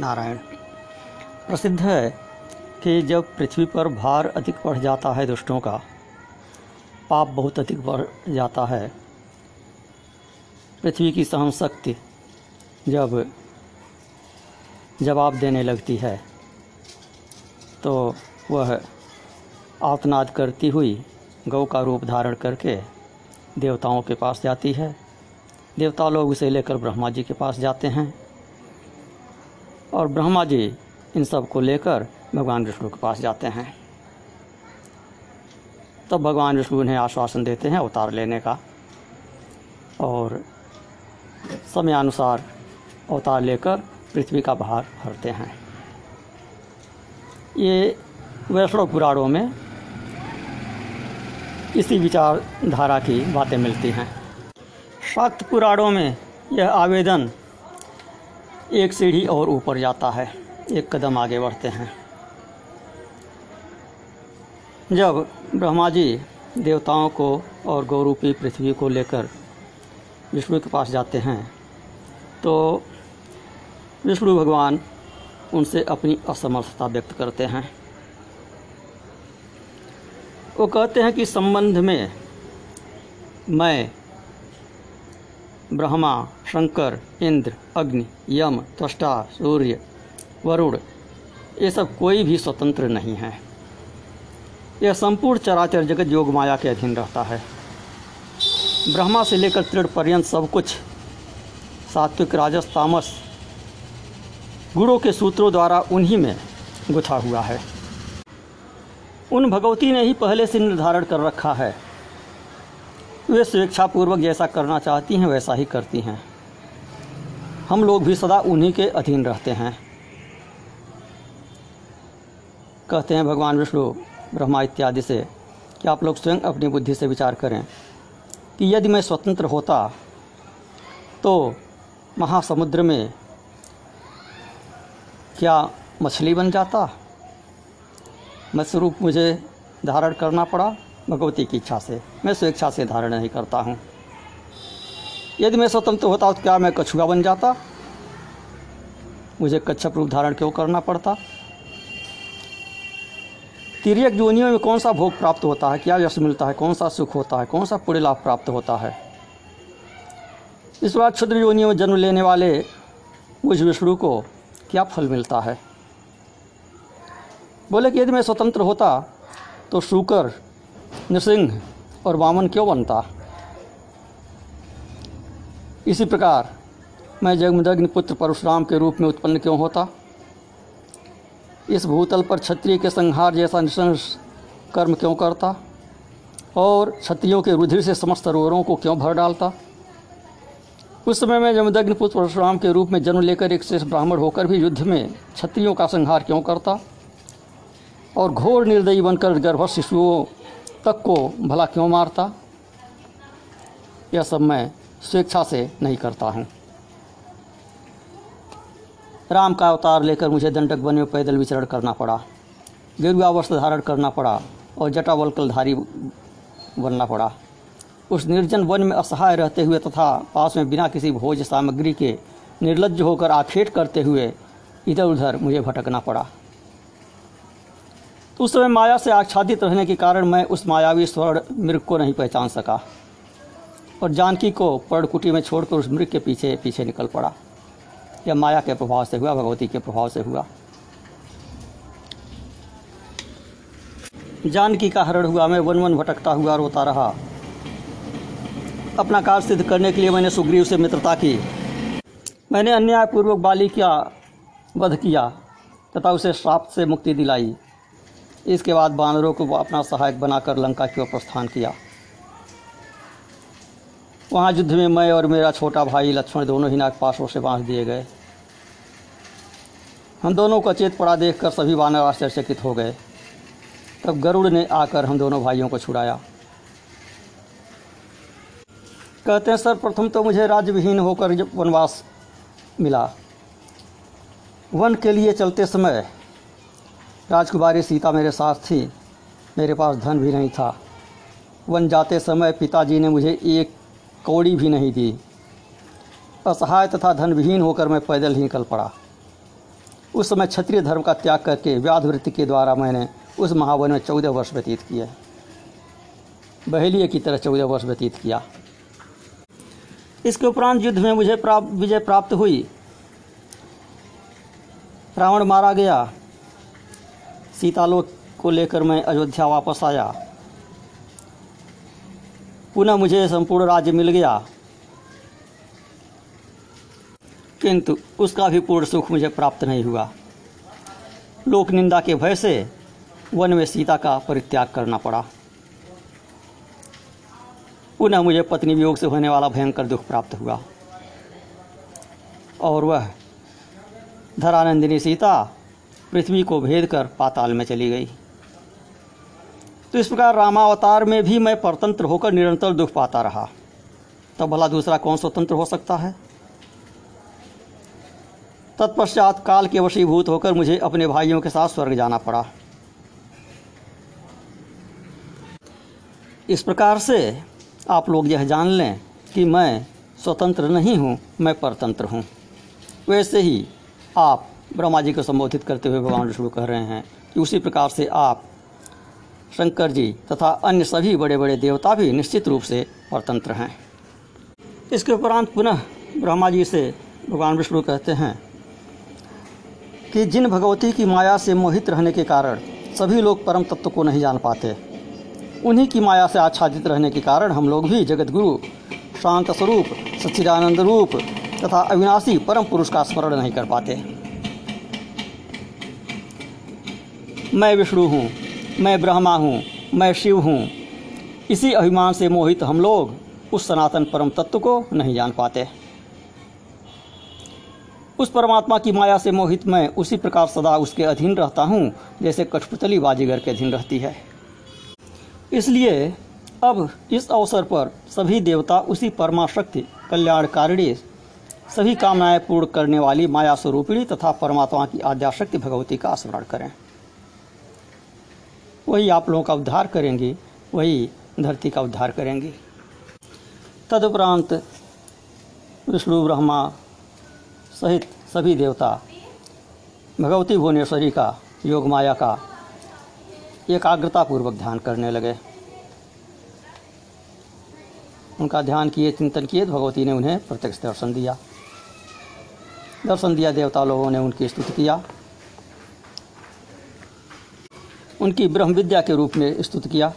नारायण। प्रसिद्ध है कि जब पृथ्वी पर भार अधिक बढ़ जाता है दुष्टों का, पाप बहुत अधिक बढ़ जाता है। पृथ्वी की सहन शक्ति जब जवाब देने लगती है तो वह आतनाद करती हुई गौ का रूप धारण करके देवताओं के पास जाती है। देवता लोग उसे लेकर ब्रह्मा जी के पास जाते हैं। और ब्रह्मा जी इन सबको लेकर भगवान विष्णु के पास जाते हैं। तब भगवान विष्णु उन्हें आश्वासन देते हैं अवतार लेने का। और समयानुसार अवतार लेकर पृथ्वी का भार हरते हैं। ये वैष्णव पुराणों में इसी विचारधारा की बातें मिलती हैं। शाक्त पुराणों में यह आवेदन एक सीढ़ी और ऊपर जाता है। एक कदम आगे बढ़ते हैं। जब ब्रह्मा जी देवताओं को और गौरूपी पृथ्वी को लेकर विष्णु के पास जाते हैं तो विष्णु भगवान उनसे अपनी असमर्थता व्यक्त करते हैं। वो कहते हैं कि संबंध में मैं ब्रह्मा, शंकर, इंद्र, अग्नि, यम, त्वष्टा, सूर्य, वरुण, ये सब कोई भी स्वतंत्र नहीं है। यह संपूर्ण चराचर जगत योग माया के अधीन रहता है। ब्रह्मा से लेकर तृण पर्यंत सब कुछ, सात्विक, राजस, तामस, गुणों के सूत्रों द्वारा उन्हीं में गुथा हुआ है। उन भगवती ने ही पहले से निर्धारण कर रखा है। वे स्वेच्छापूर्वक जैसा करना चाहती हैं, वैसा ही करती हैं। हम लोग भी सदा उन्हीं के अधीन रहते हैं। कहते हैं, भगवान विष्णु, ब्रह्मा इत्यादि से कि आप लोग स्वयं अपनी बुद्धि से विचार करें कि यदि मैं स्वतंत्र होता तो महासमुद्र में क्या मछली बन जाता? मत्स्य रूप मुझे धारण करना पड़ा भगवती की इच्छा से। मैं स्वेच्छा से धारण नहीं करता हूँ। यदि मैं स्वतंत्र होता तो क्या मैं कछुआ बन जाता? मुझे कच्छप रूप धारण क्यों करना पड़ता? तिरक योनियों में कौन सा भोग प्राप्त होता है? क्या यश मिलता है? कौन सा सुख होता है? कौन सा पुण्य लाभ प्राप्त होता है? इस बार क्षुद्र योनियों में जन्म लेने वाले मुझ विष्णु को क्या फल मिलता है? बोले कि यदि मैं स्वतंत्र होता तो शुकर नृसिंह और वामन क्यों बनता? इसी प्रकार, मैं जगमदग्नि पुत्र परशुराम के रूप में उत्पन्न क्यों होता? इस भूतल पर क्षत्रिय के संहार जैसा निशंस कर्म क्यों करता? और क्षत्रियों के रुधिर से समस्त रोरों को क्यों भर डालता? उस समय मैं जमदग्नि पुत्र परशुराम के रूप में जन्म लेकर एक श्रेष्ठ ब्राह्मण होकर भी युद्ध में क्षत्रियों का संहार क्यों करता? और घोर निर्दयी बनकर गर्भ शिशुओं तक को भला क्यों मारता? यह सब मैं स्वेच्छा से नहीं करता हूँ। राम का अवतार लेकर मुझे दंडक वन में पैदल विचरण करना पड़ा। गेरुआ वस्त्र धारण करना पड़ा और जटावलकलधारी बनना पड़ा। उस निर्जन वन में असहाय रहते हुए तथा पास में बिना किसी भोज सामग्री के निर्लज होकर आखेट करते हुए इधर उधर मुझे भटकना पड़ा। तो उस समय माया से आच्छादित रहने के कारण मैं उस मायावी स्वर्ण मृग को नहीं पहचान सका और जानकी को पर्णकुटी में छोड़कर उस मृग के पीछे पीछे निकल पड़ा। यह माया के प्रभाव से हुआ, भगवती के प्रभाव से हुआ। जानकी का हरण हुआ, मैं वन वन भटकता हुआ रोता रहा। अपना कार्य सिद्ध करने के लिए मैंने सुग्रीव से मित्रता की। मैंने अन्यायपूर्वक बाली का वध किया, तथा उसे श्राप से मुक्ति दिलाई। इसके बाद बानरों को अपना सहायक बनाकर लंका की ओर प्रस्थान किया। वहाँ युद्ध में मैं और मेरा छोटा भाई लक्ष्मण दोनों ही नागपाशों से बाँध दिए गए। हम दोनों को अचेत पड़ा देखकर सभी वानर आश्चर्यचकित हो गए। तब गरुड़ ने आकर हम दोनों भाइयों को छुड़ाया। कहते हैं सर प्रथम तो मुझे राज्यविहीन होकर जब वनवास मिला। वन के लिए चलते समय राजकुमारी सीता मेरे साथ थी। मेरे पास धन भी नहीं था। वन जाते समय पिताजी ने मुझे एक कौड़ी भी नहीं दी। असहाय तथा धनविहीन होकर मैं पैदल ही निकल पड़ा। उस समय क्षत्रिय धर्म का त्याग करके व्याधवृत्ति के द्वारा मैंने उस महावन में चौदह वर्ष व्यतीत किए। बहेलिए की तरह चौदह वर्ष व्यतीत किया। इसके उपरांत युद्ध में मुझे प्राप्त विजय प्राप्त हुई। रावण मारा गया। सीतालोक को लेकर मैं अयोध्या वापस आया। पुनः मुझे संपूर्ण राज्य मिल गया। किंतु उसका भी पूर्ण सुख मुझे प्राप्त नहीं हुआ। लोक निंदा के भय से वन में सीता का परित्याग करना पड़ा। पुनः मुझे पत्नी वियोग से होने वाला भयंकर दुख प्राप्त हुआ। और वह धरानंदिनी सीता पृथ्वी को भेद कर पाताल में चली गई। तो इस प्रकार रामावतार में भी मैं परतंत्र होकर निरंतर दुख पाता रहा। तब भला दूसरा कौन स्वतंत्र हो सकता है? तत्पश्चात काल के वशीभूत होकर मुझे अपने भाइयों के साथ स्वर्ग जाना पड़ा। इस प्रकार से आप लोग यह जान लें कि मैं स्वतंत्र नहीं हूँ, मैं परतंत्र हूँ। वैसे ही आप ब्रह्मा जी को संबोधित करते हुए भगवान विष्णु कह रहे हैं कि उसी प्रकार से आप, शंकर जी तथा अन्य सभी बड़े बड़े देवता भी निश्चित रूप से परतंत्र हैं। इसके उपरांत पुनः ब्रह्मा जी से भगवान विष्णु कहते हैं कि जिन भगवती की माया से मोहित रहने के कारण सभी लोग परम तत्व को नहीं जान पाते, उन्हीं की माया से आच्छादित रहने के कारण हम लोग भी जगत गुरु शांत स्वरूप, सच्चिदानंद रूप तथा अविनाशी परम पुरुष का स्मरण नहीं कर पाते। मैं विष्णु हूँ, मैं ब्रह्मा हूँ, मैं शिव हूँ। इसी अभिमान से मोहित हम लोग उस सनातन परम तत्व को नहीं जान पाते। उस परमात्मा की माया से मोहित मैं उसी प्रकार सदा उसके अधीन रहता हूँ, जैसे कठपुतली बाजीगर के अधीन रहती है। इसलिए अब इस अवसर पर सभी देवता उसी परमाशक्ति, कल्याणकारिणी, सभी कामनाएँ पूर्ण करने वाली माया स्वरूपिणी तथा परमात्मा की आद्याशक्ति भगवती का स्मरण करें। वही आप लोगों का उद्धार करेंगी, वही धरती का उद्धार करेंगी। तदुपरांत विष्णु ब्रह्मा सहित सभी देवता, भगवती भुवनेश्वरी का, योग माया का एकाग्रतापूर्वक ध्यान करने लगे। उनका ध्यान किए, चिंतन किए, भगवती ने उन्हें प्रत्यक्ष दर्शन दिया। दर्शन दिया, देवता लोगों ने उनकी स्तुति किया। उनकी ब्रह्म विद्या के रूप में स्तुत किया।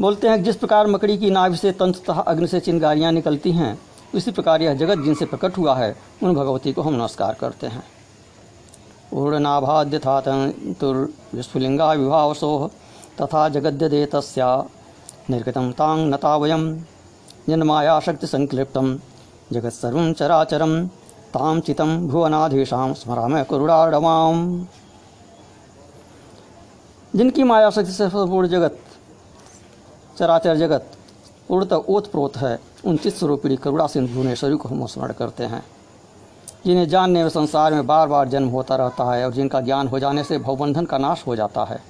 बोलते हैं, जिस प्रकार मकड़ी की नाभि से तंत्र तथा अग्नि से चिंगारियाँ निकलती हैं, उसी प्रकार यह जगत जिनसे प्रकट हुआ है, उन भगवती को हम नमस्कार करते हैं। पूर्णनाभाद्य था तंतुर्विस्फुलिंगा विभावसोह तथा जगद्यदे तस्या निर्गतं तांग नता वयम जन्माया शक्ति संक्लिप्तम जगत सर्व चराचरम ताम चितम भुवनाधीशाम स्मराम करुणाडवाम जिनकी माया शक्ति से संपूर्ण जगत, चराचर जगत पूर्णतः ओत प्रोत है, उन चित स्वरूपिणी करुणा सिंधु भुवनेश्वरी को हम स्मरण करते हैं। जिन्हें जानने में संसार में बार बार जन्म होता रहता है और जिनका ज्ञान हो जाने से भवबंधन का नाश हो जाता है।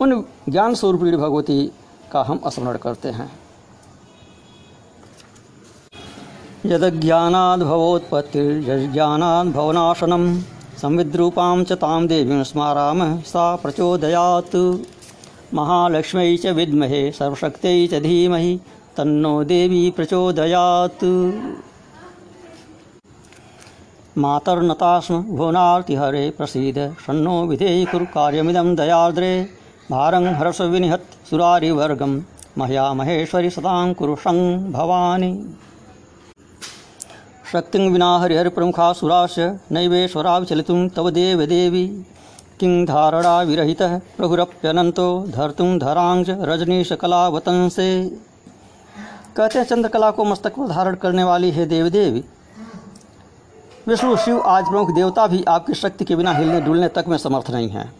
उन ज्ञान स्वरूपिणी भगवती का हम स्मरण करते हैं। यदज्ञानाद भवोत्पत्तिर्ज्ञानाद भवनाशनम संविद्रूपां च तां देवीं स्मारामः, सा प्रचोदयात्। महालक्ष्म्यै च विद्महे, सर्वशक्त्यै च धीमहि, तन्नो देवी प्रचोदयात्। मातर्नता स्म भुवनार्तिहरे प्रसीद षण्णो विधेयि कुरु कार्यमिदं दयार्द्रे, भारं हर्षविनिहत् सुरारिवर्गं, मह्या महेश्वरि सदां कुरु शं भवानि। शक्तिं विना हरिहरप्रमुखा सुराश नैवेश्वरा विचलितुं तव देव देवी किं धारणा विरहितः प्रभुरप्यनन्तो धर्तुं धरांज रजनीश कलावतंसे। कहते हैं, चंद्रकला को मस्तक पर धारण करने वाली है देव देवी विष्णु शिव आज प्रमुख देवता भी आपकी शक्ति के बिना हिलने डुलने तक में समर्थ नहीं हैं।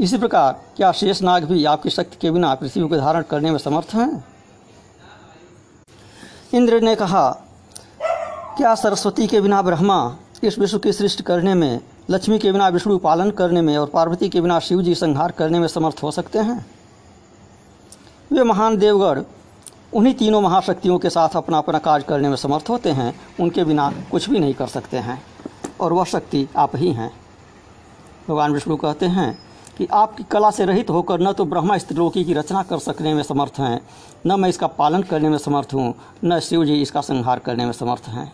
इसी प्रकार, क्या शेष नाग भी आपकी शक्ति के बिना पृथ्वी को धारण करने में समर्थ हैं? इंद्र ने कहा क्या सरस्वती के बिना ब्रह्मा इस विश्व की सृष्टि करने में, लक्ष्मी के बिना विष्णु पालन करने में और पार्वती के बिना शिव जी संहार करने में समर्थ हो सकते हैं? वे महान देवगढ़ उन्हीं तीनों महाशक्तियों के साथ अपना अपना कार्य करने में समर्थ होते हैं, उनके बिना कुछ भी नहीं कर सकते हैं, और वह शक्ति आप ही हैं। भगवान विष्णु कहते हैं कि आपकी कला से रहित होकर न तो ब्रह्मा इस त्रिलोकी की रचना कर सकने में समर्थ हैं, न मैं इसका पालन करने में समर्थ हूँ, न शिव जी इसका संहार करने में समर्थ हैं।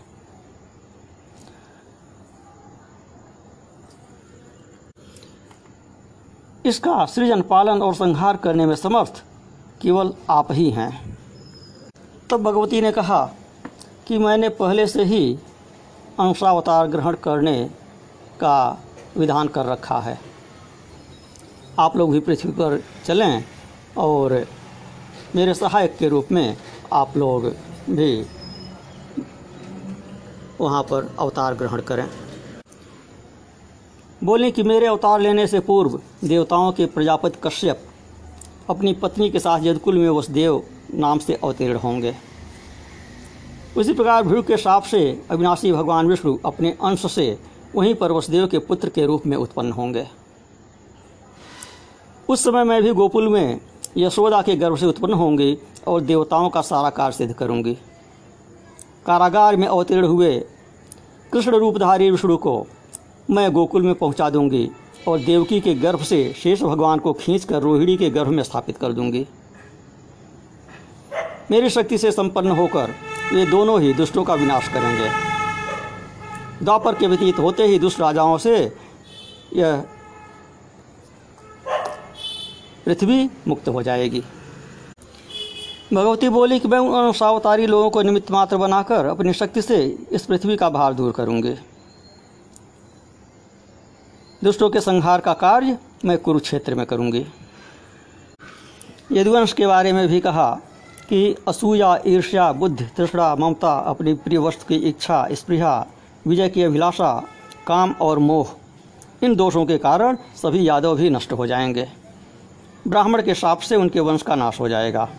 इसका सृजन पालन और संहार करने में समर्थ केवल आप ही हैं। तब भगवती ने कहा कि मैंने पहले से ही अंशावतार ग्रहण करने का विधान कर रखा है। आप लोग भी पृथ्वी पर चलें और मेरे सहायक के रूप में आप लोग भी वहाँ पर अवतार ग्रहण करें। बोलें कि मेरे अवतार लेने से पूर्व देवताओं के प्रजापति कश्यप अपनी पत्नी के साथ यदकुल में वसुदेव नाम से अवतीर्ण होंगे। उसी प्रकार भीड़ के साप से अविनाशी भगवान विष्णु अपने अंश से वहीं पर वसुदेव के पुत्र के रूप में उत्पन्न होंगे। उस समय मैं भी गोकुल में यशोदा के गर्भ से उत्पन्न होंगी और देवताओं का सारा कार्य सिद्ध करूँगी। कारागार में अवतीर्ण हुए कृष्ण रूपधारी विष्णु को मैं गोकुल में पहुँचा दूँगी और देवकी के गर्भ से शेष भगवान को खींचकर रोहिणी के गर्भ में स्थापित कर दूँगी। मेरी शक्ति से संपन्न होकर वे दोनों ही दुष्टों का विनाश करेंगे। द्वापर के व्यतीत होते ही दुष्ट राजाओं से यह पृथ्वी मुक्त हो जाएगी। भगवती बोली कि मैं उन सावतारी लोगों को निमित्त मात्र बनाकर अपनी शक्ति से इस पृथ्वी का भार दूर करूँगी। दुष्टों के संहार का कार्य मैं कुरुक्षेत्र में करूँगी। यदुवंश के बारे में भी कहा कि असूया, ईर्ष्या, बुद्धि, तृष्णा, ममता, अपनी प्रिय वस्तु की इच्छा, स्पृहा, विजय की अभिलाषा, काम और मोह, इन दोषों के कारण सभी यादव भी नष्ट हो जाएँगे। ब्राह्मण के शाप से उनके वंश का नाश हो जाएगा।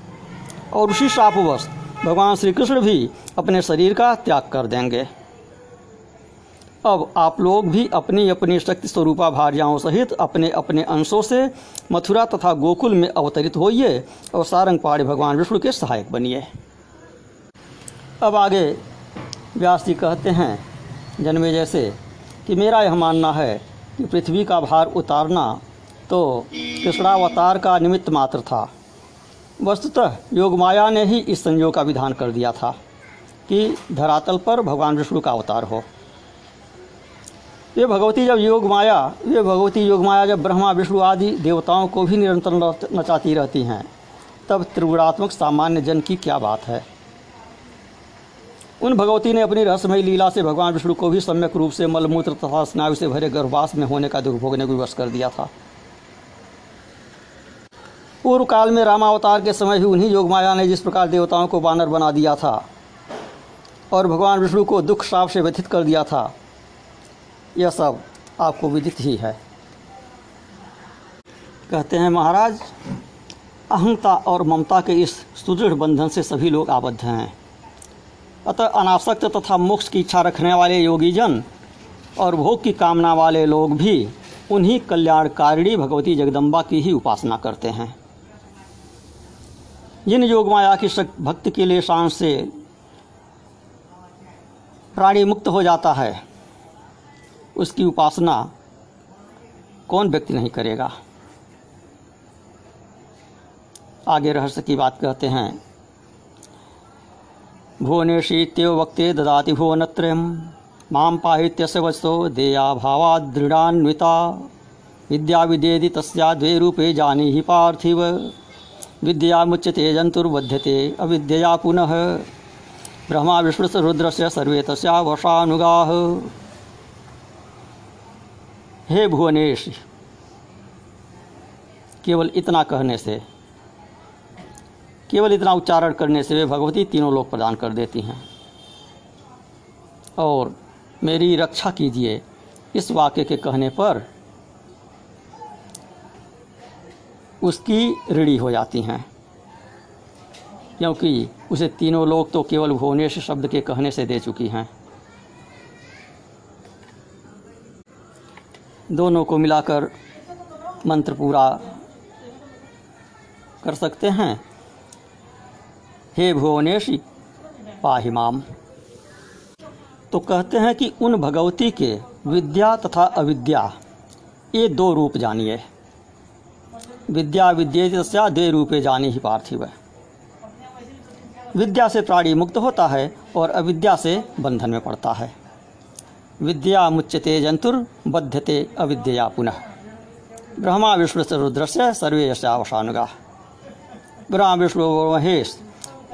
और उसी शापवश भगवान श्री कृष्ण भी अपने शरीर का त्याग कर देंगे। अब आप लोग भी अपनी अपनी शक्ति स्वरूपा भार्याओं सहित अपने अपने अंशों से मथुरा तथा गोकुल में अवतरित होइए और सारंग पहाड़ी भगवान विष्णु के सहायक बनिए। अब आगे व्यास जी कहते हैं, जन्मे जैसे कि मेरा यह मानना है कि पृथ्वी का भार उतारना तो कृष्णावतार का निमित्त मात्र था। वस्तुतः योगमाया ने ही इस संयोग का विधान कर दिया था कि धरातल पर भगवान विष्णु का अवतार हो। ये भगवती जब योग माया, ये भगवती योग माया जब ब्रह्मा, विष्णु आदि देवताओं को भी निरंतर नचाती रहती हैं, तब त्रिगुणात्मक सामान्य जन की क्या बात है? उन भगवती ने अपनी रहस्यमयी लीला से भगवान विष्णु को भी सम्यक रूप से मलमूत्र तथा स्नायु से भरे गर्भवास में होने का दुर्भोग भोगने को विवश कर दिया था। पूर्व काल में रामावतार के समय ही उन्हीं योगमाया ने जिस प्रकार देवताओं को बानर बना दिया था और भगवान विष्णु को दुख, श्राप से व्यथित कर दिया था यह सब आपको विदित ही है। कहते हैं, महाराज, अहंता और ममता के इस सुदृढ़ बंधन से सभी लोग आबद्ध हैं। अतः अनासक्त तथा मोक्ष की इच्छा रखने वाले योगीजन और भोग की कामना वाले लोग भी उन्हीं कल्याणकारिणी भगवती जगदम्बा की ही उपासना करते हैं। जिन योग माया की भक्त के लिए शांत से प्राणी मुक्त हो जाता है उसकी उपासना कौन व्यक्ति नहीं करेगा? आगे रहस्य की बात कहते हैं। भुवनेशीत्यो वक्ते ददाति भुवनत्रयम माम पाहित्यस्य वचो देया भावा दृढ़ान्विता विद्या विदेदि तस्या द्वे रूपे जानी ही पार्थिव, विद्या मुच्यते जंतुर्बध्यते अविद्या पुनः ब्रह्मा विष्णु से सर्वे तस्या हे भुवनेश, केवल इतना कहने से, केवल इतना उच्चारण करने से वे भगवती तीनों लोग प्रदान कर देती हैं। और मेरी रक्षा कीजिए इस वाक्य के कहने पर उसकी ऋणी हो जाती हैं। क्योंकि उसे तीनों लोग तो केवल भुवनेश शब्द के कहने से दे चुकी हैं। दोनों को मिलाकर मंत्र पूरा कर सकते हैं। हे भुवनेशी पाहिमाम तो कहते हैं कि उन भगवती के विद्या तथा अविद्या, ये दो रूप जानिए। विद्या विद्ये दे रूपे जानी ही पार्थिव है। विद्या से प्राणी मुक्त होता है और अविद्या से बंधन में पड़ता है। विद्या मुच्यते जंतुर, बध्यते अविद्या पुनः। ब्रह्मा, विष्णु से रुद्र से सर्वे यशावसानुगा ब्रह्मा, विष्णु, महेश,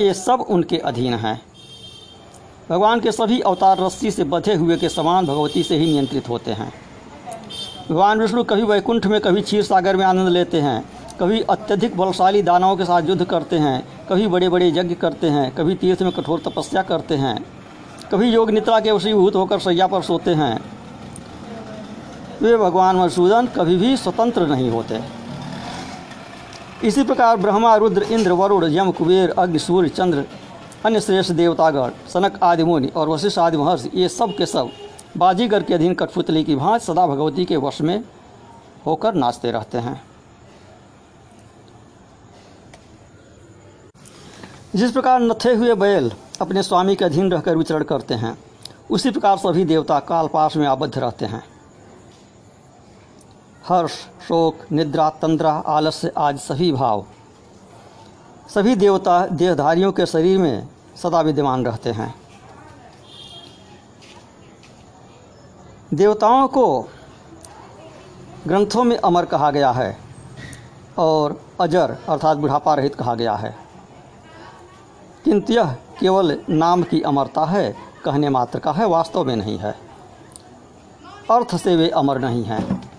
ये सब उनके अधीन हैं। भगवान के सभी अवतार रस्सी से बधे हुए के समान भगवती से ही नियंत्रित होते हैं। भगवान विष्णु कभी वैकुंठ में, कभी क्षीर सागर में आनंद लेते हैं। कभी अत्यधिक बलशाली दानवों के साथ युद्ध करते हैं। कभी बड़े बड़े यज्ञ करते हैं। कभी तीर्थ में कठोर तपस्या करते हैं। कभी योग निद्रा के वशीभूत होकर सैया पर सोते हैं। वे भगवान मधुसूदन कभी भी स्वतंत्र नहीं होते। इसी प्रकार ब्रह्मा, रुद्र, इंद्र, वरुण, यम, कुबेर, अग्नि, सूर्य, चंद्र, अन्य श्रेष्ठ देवतागण, सनक, आदि, मुनि और वशिष्ठ आदि महर्षि, ये सब के सब बाजीगर के अधीन कठपुतली की भांति सदा भगवती के वश में होकर नाचते रहते हैं। जिस प्रकार नथे हुए बैल अपने स्वामी के अधीन रहकर विचरण करते हैं, उसी प्रकार सभी देवता कालपाश में आबद्ध रहते हैं। हर्ष, शोक, निद्रा, तंद्रा, आलस्य आदि सभी भाव। सभी देवता देहधारियों के शरीर में सदा विद्यमान रहते हैं। देवताओं को ग्रंथों में अमर कहा गया है और अजर अर्थात बुढ़ापा रहित कहा गया है। किंतु यह केवल नाम की अमरता है, कहने मात्र का है, वास्तव में नहीं है। अर्थ से वे अमर नहीं हैं,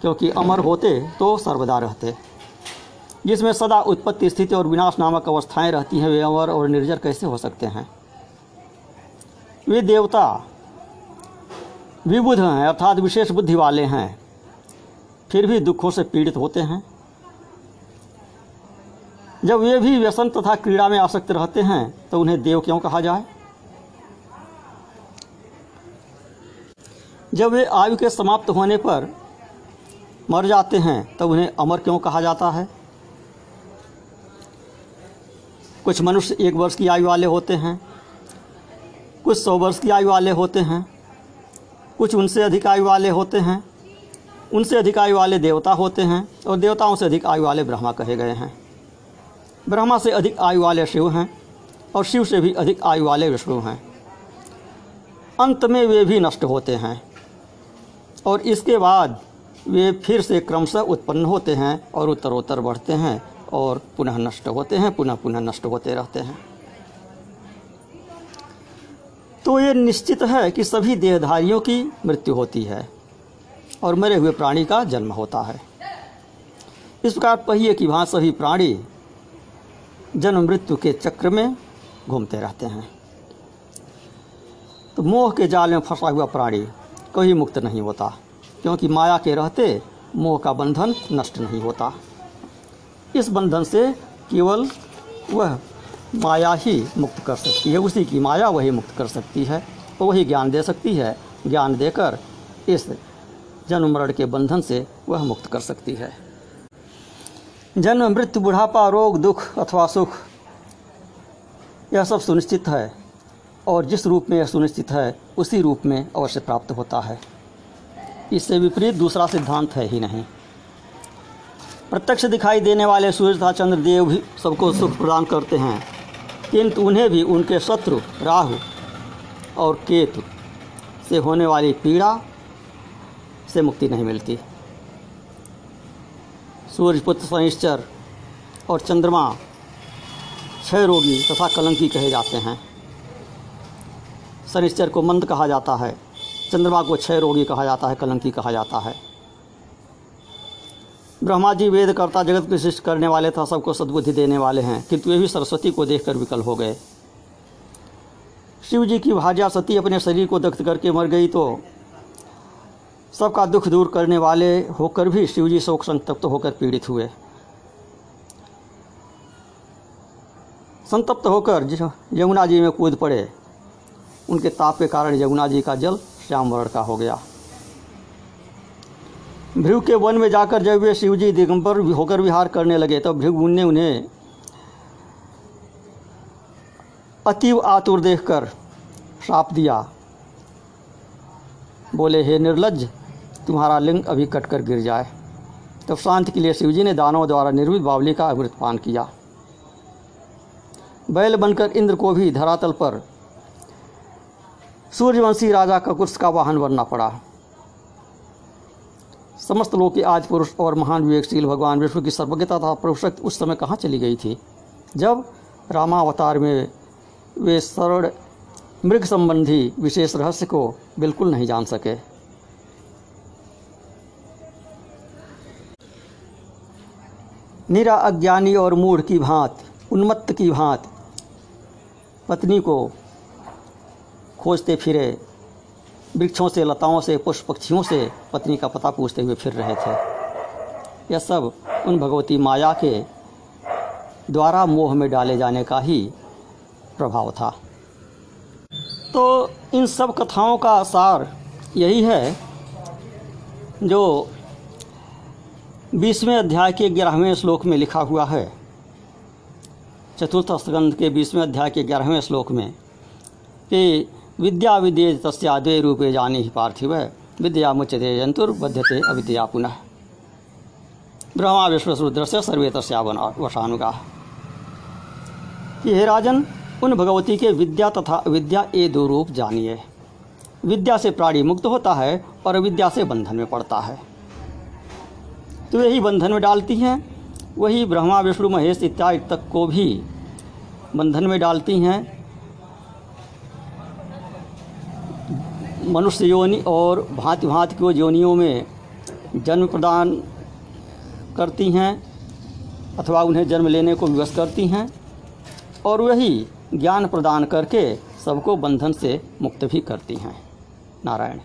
क्योंकि अमर होते तो सर्वदा रहते। जिसमें सदा उत्पत्ति, स्थिति और विनाश नामक अवस्थाएँ रहती हैं, वे अमर और निर्जर कैसे हो सकते हैं? वे देवता, विबुध हैं, अर्थात विशेष बुद्धि वाले हैं, फिर भी दुखों से पीड़ित होते हैं। जब वे भी व्यसन तथा क्रीड़ा में आसक्त रहते हैं तो उन्हें देव क्यों कहा जाए? जब वे आयु के समाप्त होने पर मर जाते हैं, तब उन्हें अमर क्यों कहा जाता है? कुछ मनुष्य एक वर्ष की आयु वाले होते हैं, कुछ सौ वर्ष की आयु वाले होते हैं, कुछ उनसे अधिक आयु वाले होते हैं, उनसे अधिक आयु वाले देवता होते हैं, और देवताओं से अधिक आयु वाले ब्रह्मा कहे गए हैं। ब्रह्मा से अधिक आयु वाले शिव हैं और शिव से भी अधिक आयु वाले विष्णु हैं। अंत में वे भी नष्ट होते हैं और इसके बाद वे फिर से क्रमशः उत्पन्न होते हैं और उत्तरोत्तर बढ़ते हैं और पुनः नष्ट होते हैं, पुनः पुनः नष्ट होते रहते हैं। तो ये निश्चित है कि सभी देहधारियों की मृत्यु होती है और मरे हुए प्राणी का जन्म होता है। इस प्रकार पहिए की भांति सभी प्राणी जन्म मृत्यु के चक्र में घूमते रहते हैं। तो मोह के जाल में फंसा हुआ प्राणी कभी मुक्त नहीं होता, क्योंकि माया के रहते मोह का बंधन नष्ट नहीं होता। इस बंधन से केवल वह माया ही मुक्त कर सकती है, उसी की माया वही मुक्त कर सकती है, और वही ज्ञान दे सकती है। ज्ञान देकर इस जन्म मरण के बंधन से वह मुक्त कर सकती है। जन्म, मृत्यु, बुढ़ापा, रोग, दुख अथवा सुख, यह सब सुनिश्चित है। और जिस रूप में यह सुनिश्चित है, उसी रूप में अवश्य प्राप्त होता है। इससे विपरीत दूसरा सिद्धांत है ही नहीं। प्रत्यक्ष दिखाई देने वाले सूर्य तथा चंद्रदेव भी सबको सुख प्रदान करते हैं, किंतु उन्हें भी उनके शत्रु, राहु और केतु से होने वाली पीड़ा से मुक्ति नहीं मिलती। सूर्यपुत्र शनिश्चर और चंद्रमा क्षय रोगी तथा कलंकी कहे जाते हैं। शनिश्चर को मंद कहा जाता है, चंद्रमा को क्षय रोगी कहा जाता है, कलंकी कहा जाता है। ब्रह्मा जी वेद कर्ता जगत की सृष्टि करने वाले था सबको सद्बुद्धि देने वाले हैं, किंतु ये भी सरस्वती को देखकर विकल हो गए। शिव जी की भार्या सती अपने शरीर को दग्ध करके मर गई तो सबका दुख दूर करने वाले होकर भी शिवजी शोक संतप्त होकर पीड़ित हुए। संतप्त होकर यमुना जी में कूद पड़े, उनके ताप के कारण यमुना जी का जल श्याम वर्ण का हो गया। भृगु के वन में जाकर जब वे शिवजी दिगंबर होकर विहार करने लगे, तब भृगु ने उन्हें अतीव आतुर देखकर श्राप दिया। बोले, हे निर्लज तुम्हारा लिंग अभी कटकर गिर जाए। तब शांति के लिए शिवजी ने दानों द्वारा निर्मित बावली का अमृत पान किया। बैल बनकर इंद्र को भी धरातल पर सूर्यवंशी राजा ककुर्स का वाहन बनना पड़ा। समस्त लोग के आज पुरुष और महान विवेकशील भगवान विष्णु की सर्वज्ञता तथा प्रभुशक्ति उस समय कहाँ चली गई थी? जब रामावतार में वे सरल मृग संबंधी विशेष रहस्य को बिल्कुल नहीं जान सके। निरा अज्ञानी और मूढ़ की भांत, उन्मत्त की भांत। पत्नी को खोजते फिरे, वृक्षों से, लताओं से पुष्प पक्षियों से पत्नी का पता पूछते हुए फिर रहे थे। यह सब उन भगवती माया के द्वारा मोह में डाले जाने का ही प्रभाव था। तो इन सब कथाओं का सार यही है जो बीसवें अध्याय के ग्यारहवें श्लोक में लिखा हुआ है। चतुर्थ स्कंद के बीसवें अध्याय के ग्यारहवें श्लोक में, कि विद्या विद्ये तस्याद्वय रूपे जानी ही पार्थिव है विद्या मुच्यते जंतुर्बध्यते अविद्या पुनः। ब्रह्मा विश्वरुद्र से सर्वे तस्या वशानुगा। कि हे राजन, उन भगवती के विद्या तथा विद्या ये दो रूप जानिए। विद्या से प्राणी मुक्त होता है और विद्या से बंधन में पड़ता है। तो यही बंधन में डालती हैं, वही ब्रह्मा, विष्णु, महेश इत्यादि तक को भी बंधन में डालती हैं। मनुष्य योनि और भांति भांति की योनियों में जन्म प्रदान करती हैं अथवा उन्हें जन्म लेने को विवश करती हैं और वही ज्ञान प्रदान करके सबको बंधन से मुक्त भी करती हैं। नारायण।